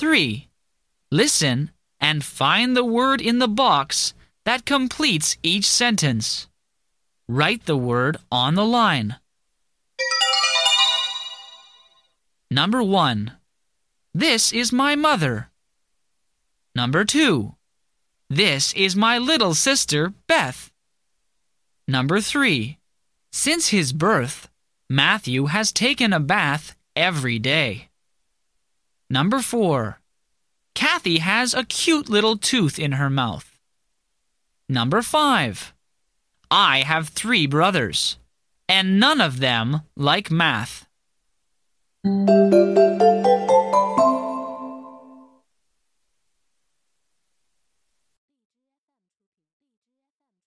3. Listen and find the word in the box that completes each sentence. Write the word on the line. Number 1. This is my mother. Number 2. This is my little sister, Beth. Number 3. Since his birth, Matthew has taken a bath every day. Number 4. Kathy has a cute little tooth in her mouth. Number 5. I have three brothers, and none of them like math.